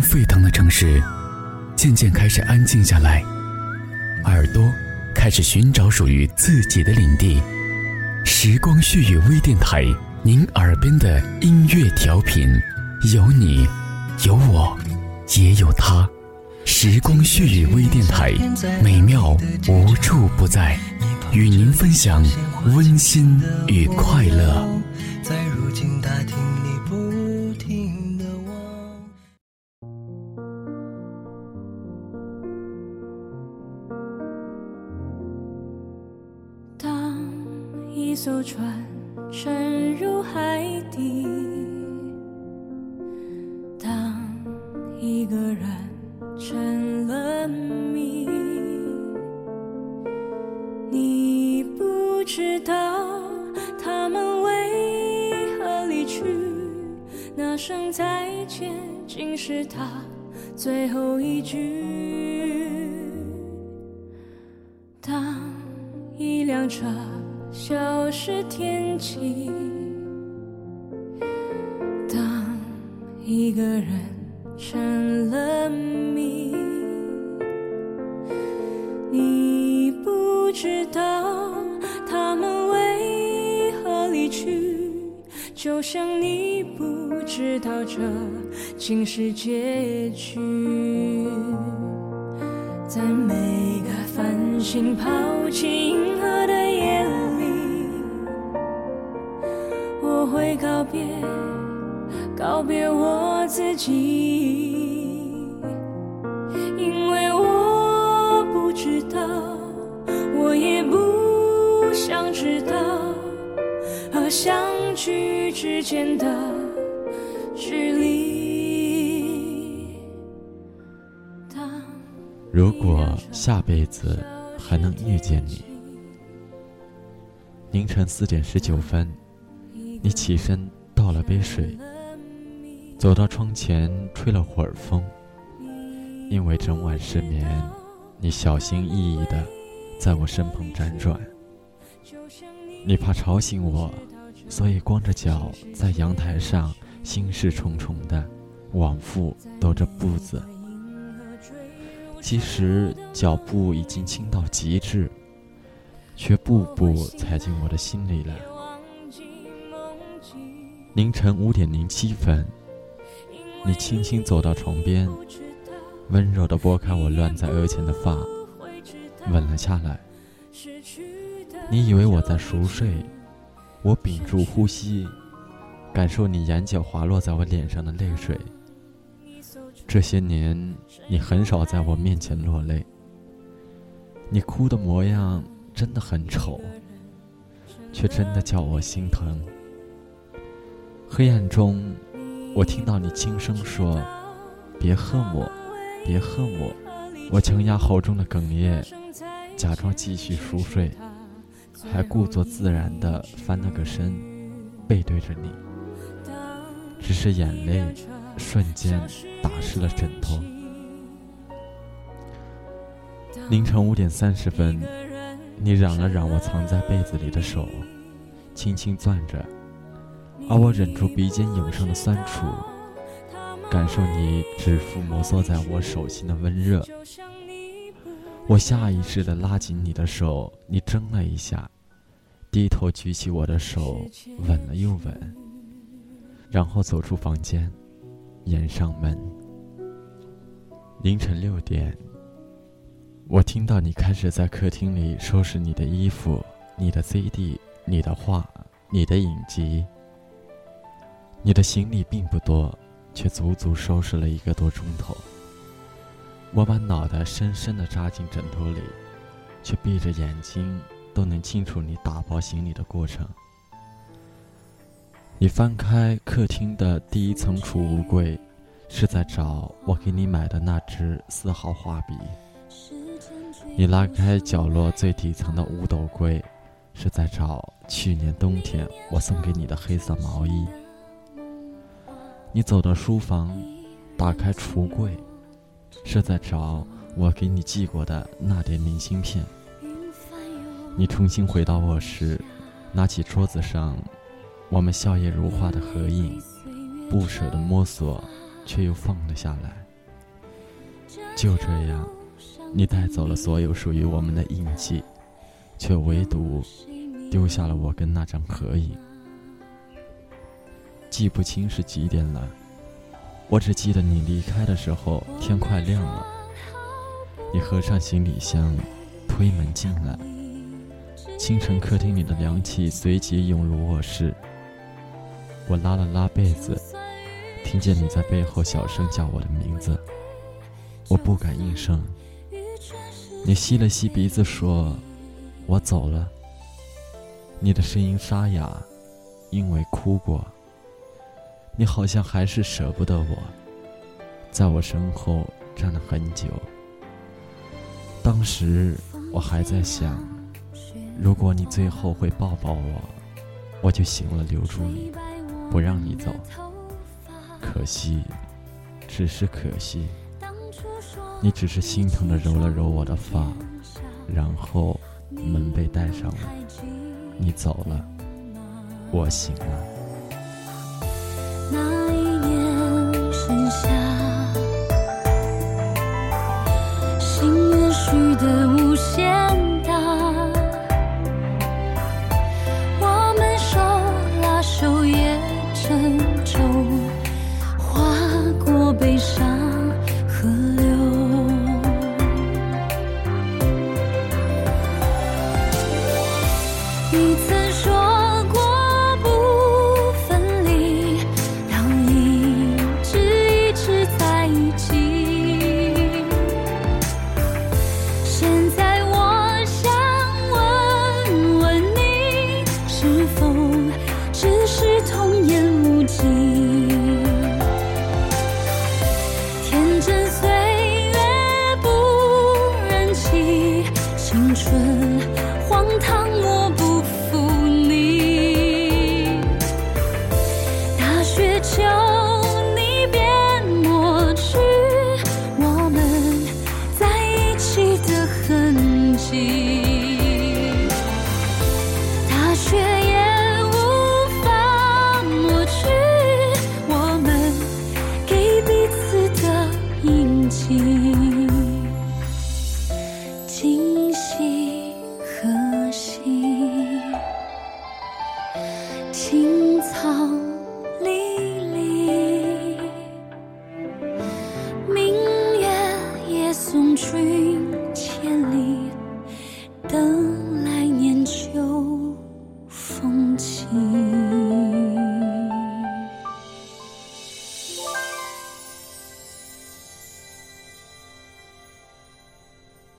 沸腾的城市，渐渐开始安静下来，耳朵开始寻找属于自己的领地。时光絮语微电台，您耳边的音乐调频，有你，有我，也有他。时光絮语微电台，美妙无处不在，与您分享温馨与快乐。在如今大厅艘船沉入海底，当一个人。成了谜，你不知道他们为何离去，那声再见竟是他最后一句。当一辆车消失天际，当一个人。成了谜，你不知道他们为何离去，就像你不知道这竟是结局。在每个繁星抛弃银河告别。告别我自己，因为我不知道，我也不想知道，和相聚之间的距离。如果下辈子还能遇见你，凌晨四点十九分，你起身倒了杯水。走到窗前，吹了会儿风。因为整晚失眠，你小心翼翼地在我身旁辗转。你怕吵醒我，所以光着脚在阳台上心事重重的往复踱着步子。其实脚步已经轻到极致，却步步踩进我的心里了。凌晨五点零七分。你轻轻走到床边，温柔地拨开我乱在额前的发，吻了下来。你以为我在熟睡，我屏住呼吸，感受你眼角滑落在我脸上的泪水。这些年，你很少在我面前落泪。你哭的模样真的很丑，却真的叫我心疼。黑暗中。我听到你轻声说：“别恨我，别恨我。”我强压喉中的哽咽，假装继续熟睡，还故作自然地翻了个身，背对着你。只是眼泪瞬间打湿了枕头。凌晨五点三十分，你染了染我藏在被子里的手，轻轻攥着。而我忍住鼻尖涌上的酸楚，感受你指腹摩挲在我手心的温热。我下意识地拉紧你的手，你怔了一下，低头举起我的手，吻了又吻，然后走出房间，掩上门。凌晨六点，我听到你开始在客厅里收拾你的衣服、你的 CD、你的画、你的影集。你的行李并不多，却足足收拾了一个多钟头。我把脑袋深深地扎进枕头里，却闭着眼睛都能清楚你打包行李的过程。你翻开客厅的第一层储物柜，是在找我给你买的那支四号画笔。你拉开角落最底层的五斗柜，是在找去年冬天我送给你的黑色毛衣。你走到书房，打开橱柜，是在找我给你寄过的那点明信片。你重新回到卧室，拿起桌子上我们笑靥如花的合影，不舍得摸索，却又放了下来。就这样，你带走了所有属于我们的印记，却唯独丢下了我跟那张合影。记不清是几点了，我只记得你离开的时候天快亮了。你合上行李箱，推门进来。清晨客厅里的凉气随即涌入卧室。我拉了拉被子，听见你在背后小声叫我的名字。我不敢应声。你吸了吸鼻子说：“我走了。”你的声音沙哑，因为哭过。你好像还是舍不得我，在我身后站了很久。当时我还在想，如果你最后会抱抱我，我就行了，留住你，不让你走。可惜，只是可惜。你只是心疼的揉了揉我的发，然后门被带上了，你走了，我醒了。那一年盛夏，心愿许得无限。青春荒唐